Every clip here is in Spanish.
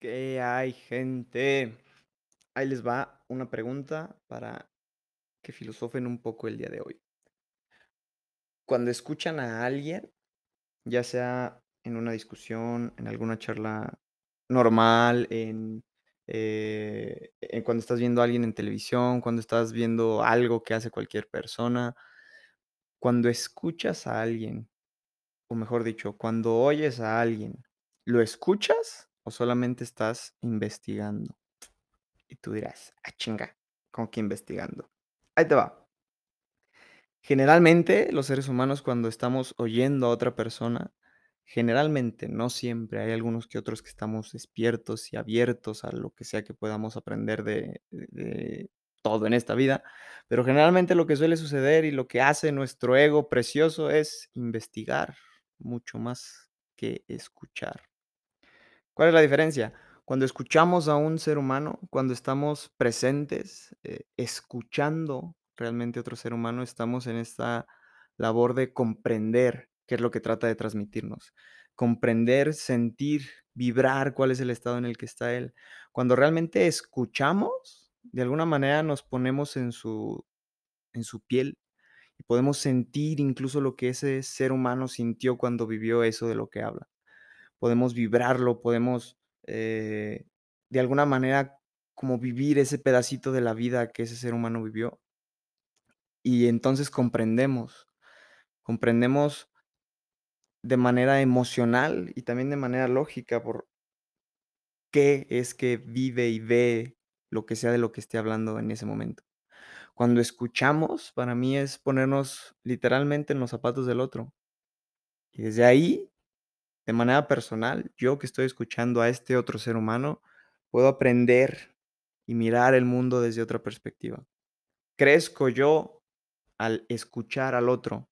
¿Qué hay, gente? Ahí les va una pregunta para que filosofen un poco el día de hoy. Cuando escuchan a alguien, ya sea en una discusión, en alguna charla normal, en, eh, en cuando estás viendo a alguien en televisión, cuando estás viendo algo que hace cualquier persona, cuando escuchas a alguien, o mejor dicho, cuando oyes a alguien, ¿lo escuchas o solamente estás investigando? Y tú dirás: "Ah, chinga, ¿cómo que investigando?". Ahí te va. Generalmente, los seres humanos, cuando estamos oyendo a otra persona, generalmente, no siempre, hay algunos que otros que estamos despiertos y abiertos a lo que sea que podamos aprender de de de todo en esta vida, pero generalmente lo que suele suceder y lo que hace nuestro ego precioso es investigar mucho más que escuchar. ¿Cuál es la diferencia? Cuando escuchamos a un ser humano, cuando estamos presentes, eh, escuchando realmente a otro ser humano, estamos en esta labor de comprender qué es lo que trata de transmitirnos. Comprender, sentir, vibrar cuál es el estado en el que está él. Cuando realmente escuchamos, de alguna manera nos ponemos en su en su piel y podemos sentir incluso lo que ese ser humano sintió cuando vivió eso de lo que habla podemos vibrarlo, podemos, eh, de alguna manera, como vivir ese pedacito de la vida que ese ser humano vivió. Y entonces comprendemos, comprendemos de manera emocional y también de manera lógica por qué es que vive y ve lo que sea de lo que esté hablando en ese momento. Cuando escuchamos, para mí es ponernos literalmente en los zapatos del otro. Y desde ahí de manera personal, yo que estoy escuchando a este otro ser humano, puedo aprender y mirar el mundo desde otra perspectiva. Crezco yo al escuchar al otro.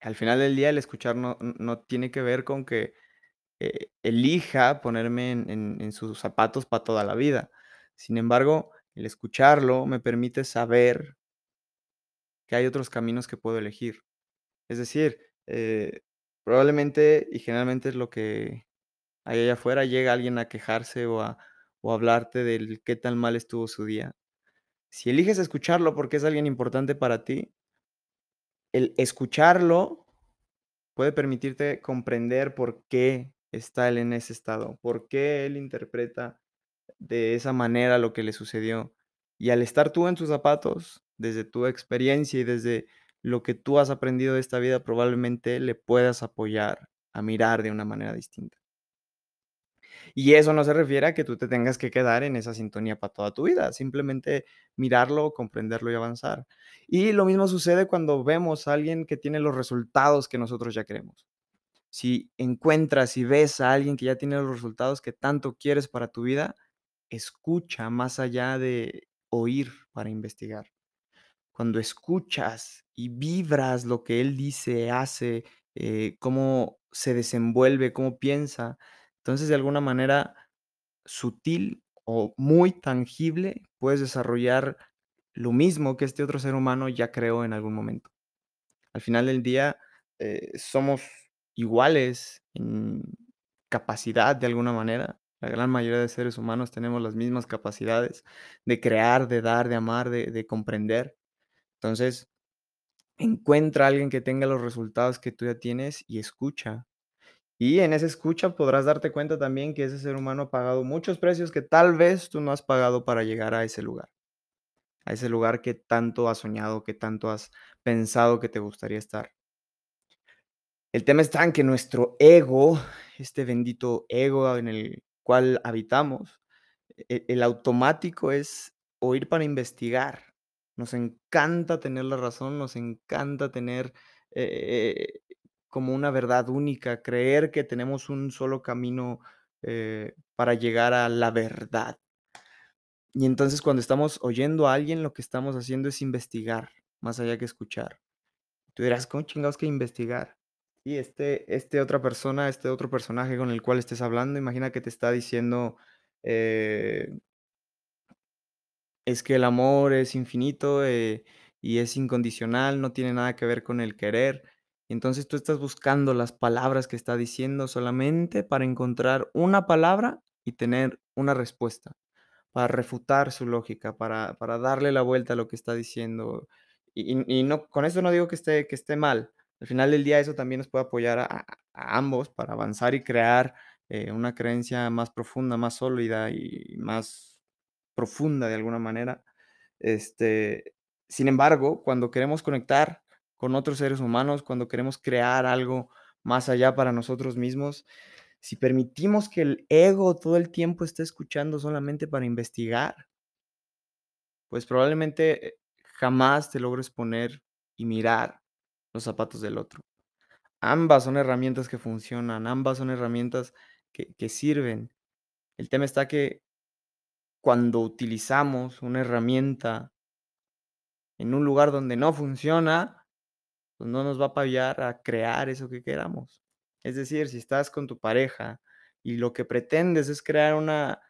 Al final del día, el escuchar no, no tiene que ver con que eh, elija ponerme en, en- sus zapatos para toda la vida. Sin embargo, el escucharlo me permite saber que hay otros caminos que puedo elegir. Es decir, eh, probablemente y generalmente es lo que Ahí allá afuera llega alguien a quejarse o a o hablarte del qué tan mal estuvo su día. Si eliges escucharlo porque es alguien importante para ti, el escucharlo puede permitirte comprender por qué está él en ese estado, por qué él interpreta de esa manera lo que le sucedió. Y al estar tú en sus zapatos, desde tu experiencia y desde lo que tú has aprendido de esta vida, probablemente le puedas apoyar a mirar de una manera distinta. Y eso no se refiere a que tú te tengas que quedar en esa sintonía para toda tu vida, simplemente mirarlo, comprenderlo y avanzar. Y lo mismo sucede cuando vemos a alguien que tiene los resultados que nosotros ya queremos. Si encuentras y ves a alguien que ya tiene los resultados que tanto quieres para tu vida, escucha más allá de oír para investigar. Cuando escuchas y vibras lo que él dice, hace, eh, cómo se desenvuelve, cómo piensa, entonces de alguna manera sutil o muy tangible, puedes desarrollar lo mismo que este otro ser humano ya creó en algún momento. Al final del día, eh, somos iguales en capacidad de alguna manera. La gran mayoría de seres humanos tenemos las mismas capacidades de crear, de dar, de amar, de, de comprender. Entonces, encuentra a alguien que tenga los resultados que tú ya tienes y escucha. Y en esa escucha podrás darte cuenta también que ese ser humano ha pagado muchos precios que tal vez tú no has pagado para llegar a ese lugar, a ese lugar que tanto has soñado, que tanto has pensado que te gustaría estar. El tema está en que nuestro ego, este bendito ego en el cual habitamos, e- el automático es oír para investigar. Nos encanta tener la razón, nos encanta tener eh, como una verdad única, creer que tenemos un solo camino eh, para llegar a la verdad. Y entonces cuando estamos oyendo a alguien, lo que estamos haciendo es investigar, más allá que escuchar. Tú dirás, ¿cómo chingados que investigar? Y este, este otra persona, este otro personaje con el cual estés hablando, imagina que te está diciendo, eh, es que el amor es infinito eh, y es incondicional, no tiene nada que ver con el querer. Entonces tú estás buscando las palabras que está diciendo solamente para encontrar una palabra y tener una respuesta para refutar su lógica, para para darle la vuelta a lo que está diciendo. Y no con eso no digo que esté que esté mal. Al final del día, eso también nos puede apoyar a ambos para avanzar y crear, eh, una creencia más profunda, más sólida y más profunda de alguna manera. Este, sin embargo, cuando queremos conectar con otros seres humanos, cuando queremos crear algo más allá para nosotros mismos, si permitimos que el ego todo el tiempo esté escuchando solamente para investigar pues probablemente, eh, jamás te logres poner y mirar los zapatos del otro. Ambas son herramientas que funcionan, ambas son herramientas que que sirven. El tema está que cuando utilizamos una herramienta en un lugar donde no funciona, pues no nos va a apoyar a crear eso que queramos. Es decir, si estás con tu pareja y lo que pretendes es crear una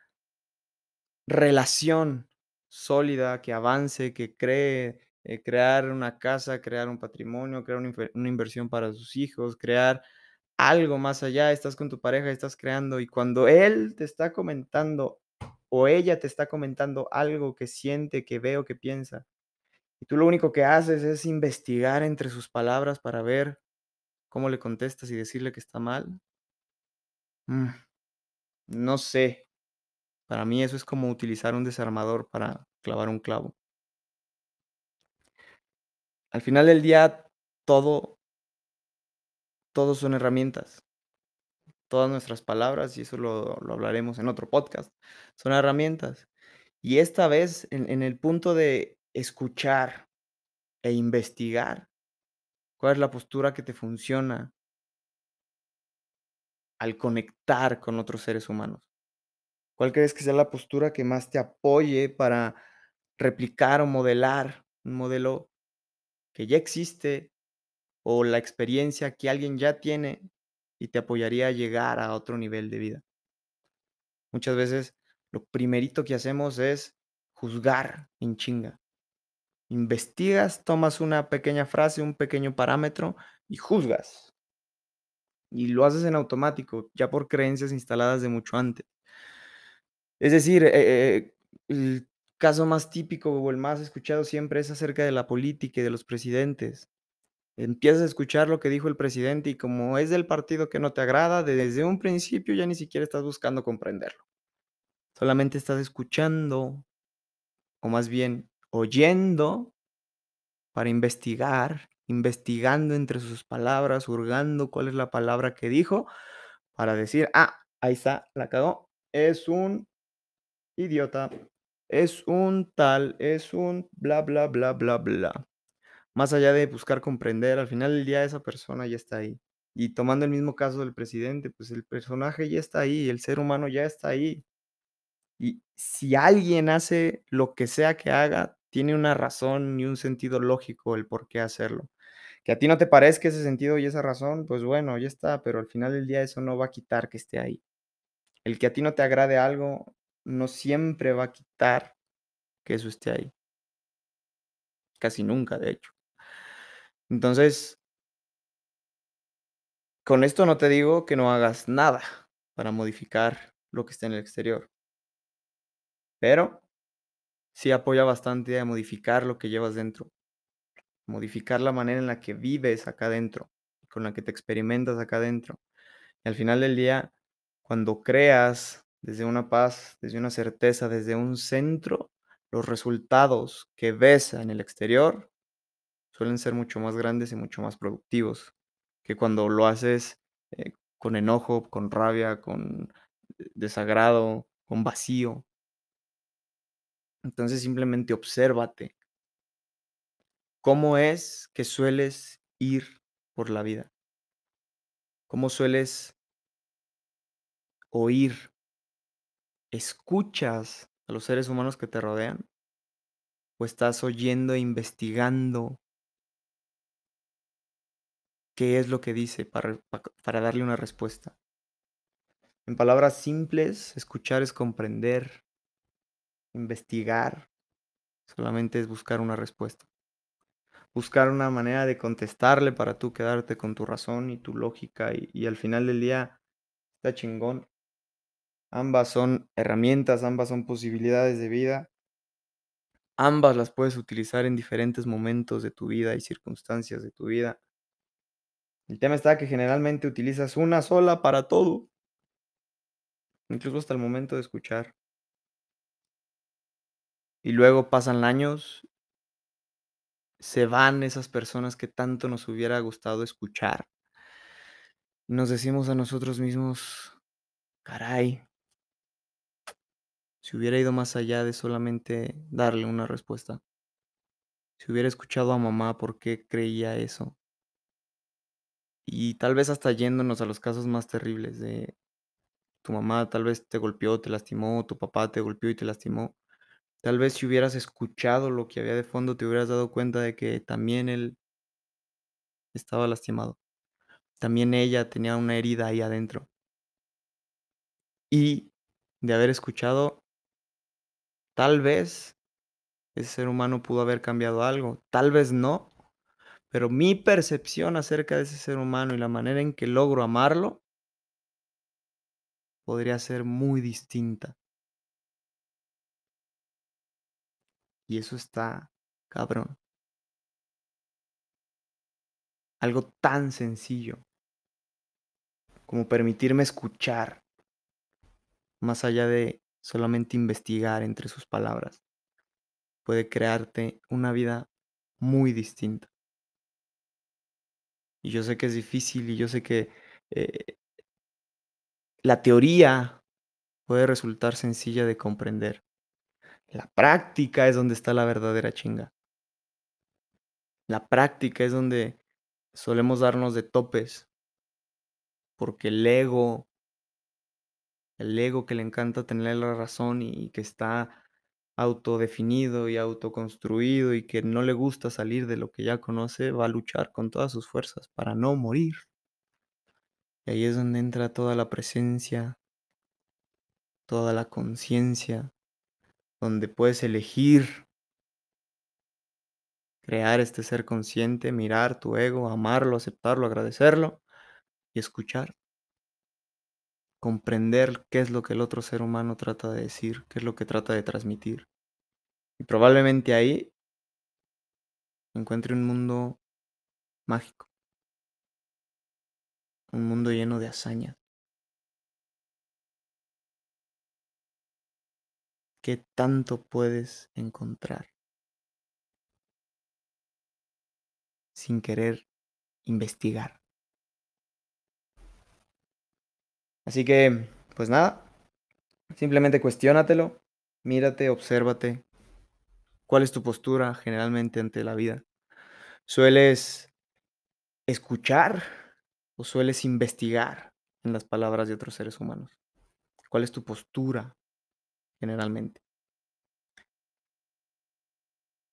relación sólida, que avance, que cree, eh, crear una casa, crear un patrimonio, crear una una inversión para sus hijos, crear algo más allá, estás con tu pareja, estás creando, y cuando él te está comentando, o ella te está comentando algo que siente, que ve o que piensa, y tú lo único que haces es investigar entre sus palabras para ver cómo le contestas y decirle que está mal. Mm, no sé. Para mí eso es como utilizar un desarmador para clavar un clavo. Al final del día, todo todo son herramientas. Todas nuestras palabras, y eso lo lo hablaremos en otro podcast, son herramientas. Y esta vez, en en el punto de escuchar e investigar, ¿cuál es la postura que te funciona? Al conectar con otros seres humanos. ¿Cuál crees que sea la postura que más te apoye para replicar o modelar un modelo que ya existe, o la experiencia que alguien ya tiene y te apoyaría a llegar a otro nivel de vida? Muchas veces, lo primerito que hacemos es juzgar en chinga. Investigas, tomas una pequeña frase, un pequeño parámetro y juzgas. Y lo haces en automático, ya por creencias instaladas de mucho antes. Es decir, eh eh eh, el caso más típico, o el más escuchado siempre es acerca de la política y de los presidentes. Empiezas a escuchar lo que dijo el presidente, y como es del partido que no te agrada, desde un principio ya ni siquiera estás buscando comprenderlo. Solamente estás escuchando, o más bien oyendo para investigar, investigando entre sus palabras, hurgando cuál es la palabra que dijo, para decir: "Ah, ahí está, la cagó, es un idiota, es un tal, es un bla, bla, bla, bla, bla". Más allá de buscar comprender, al final del día esa persona ya está ahí. Y tomando el mismo caso del presidente, pues el personaje ya está ahí, el ser humano ya está ahí. Y si alguien hace lo que sea que haga, tiene una razón y un sentido lógico el por qué hacerlo. Que a ti no te parezca ese sentido y esa razón, pues bueno, ya está, pero al final del día eso no va a quitar que esté ahí. El que a ti no te agrade algo, no siempre va a quitar que eso esté ahí. Casi nunca, de hecho. Entonces con esto no te digo que no hagas nada para modificar lo que está en el exterior. Pero sí apoya bastante a modificar lo que llevas dentro. Modificar la manera en la que vives acá adentro, con la que te experimentas acá adentro. Y al final del día, cuando creas desde una paz, desde una certeza, desde un centro, los resultados que ves en el exterior suelen ser mucho más grandes y mucho más productivos, que cuando lo haces, eh, con enojo, con rabia, con desagrado, con vacío. Entonces, simplemente obsérvate. ¿Cómo es que sueles ir por la vida? ¿Cómo sueles oír? ¿Escuchas a los seres humanos que te rodean? ¿O estás oyendo e investigando? ¿Qué es lo que dice para pa para darle una respuesta? En palabras simples, escuchar es comprender. Investigar solamente es buscar una respuesta. Buscar una manera de contestarle para tú quedarte con tu razón y tu lógica, y y al final del día está chingón. Ambas son herramientas, ambas son posibilidades de vida. Ambas las puedes utilizar en diferentes momentos de tu vida y circunstancias de tu vida. El tema está que generalmente utilizas una sola para todo. Incluso hasta el momento de escuchar. Y luego pasan años. Se van esas personas que tanto nos hubiera gustado escuchar. Nos decimos a nosotros mismos, caray, si hubiera ido más allá de solamente darle una respuesta. Si hubiera escuchado a mamá por qué creía eso. Y tal vez hasta yéndonos a los casos más terribles de tu mamá tal vez te golpeó, te lastimó, tu papá te golpeó y te lastimó. Tal vez si hubieras escuchado lo que había de fondo, te hubieras dado cuenta de que también él estaba lastimado. También ella tenía una herida ahí adentro. Y de haber escuchado, tal vez ese ser humano pudo haber cambiado algo, tal vez no, pero mi percepción acerca de ese ser humano y la manera en que logro amarlo podría ser muy distinta. Y eso está cabrón. Algo tan sencillo como permitirme escuchar más allá de solamente investigar entre sus palabras. Puede crearte una vida muy distinta. Y yo sé que es difícil y yo sé que eh, la teoría puede resultar sencilla de comprender. La práctica es donde está la verdadera chinga. La práctica es donde solemos darnos de topes. Porque el ego, el ego que le encanta tener la razón y que está autodefinido y autoconstruido y que no le gusta salir de lo que ya conoce, va a luchar con todas sus fuerzas para no morir. Y ahí es donde entra toda la presencia, toda la conciencia, donde puedes elegir crear este ser consciente, mirar tu ego, amarlo, aceptarlo, agradecerlo y escuchar. Comprender qué es lo que el otro ser humano trata de decir, qué es lo que trata de transmitir. Y probablemente ahí encuentre un mundo mágico. Un mundo lleno de hazañas. ¿Qué tanto puedes encontrar sin querer investigar? Así que, pues nada, simplemente cuestiónatelo, mírate, obsérvate. ¿Cuál es tu postura generalmente ante la vida? ¿Sueles escuchar o sueles investigar en las palabras de otros seres humanos? ¿Cuál es tu postura generalmente?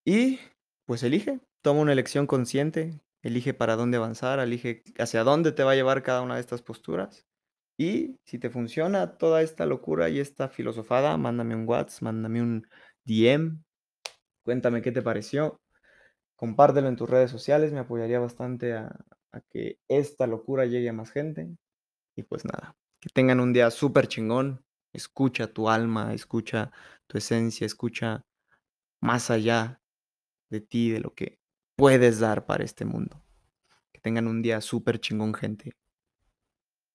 Y pues elige, toma una elección consciente, elige para dónde avanzar, elige hacia dónde te va a llevar cada una de estas posturas. Y si te funciona toda esta locura y esta filosofada, mándame un WhatsApp, mándame un DM, cuéntame qué te pareció, compártelo en tus redes sociales, me apoyaría bastante a, que esta locura llegue a más gente. Y pues nada, que tengan un día súper chingón, escucha tu alma, escucha tu esencia, escucha más allá de ti, de lo que puedes dar para este mundo. Que tengan un día súper chingón, gente.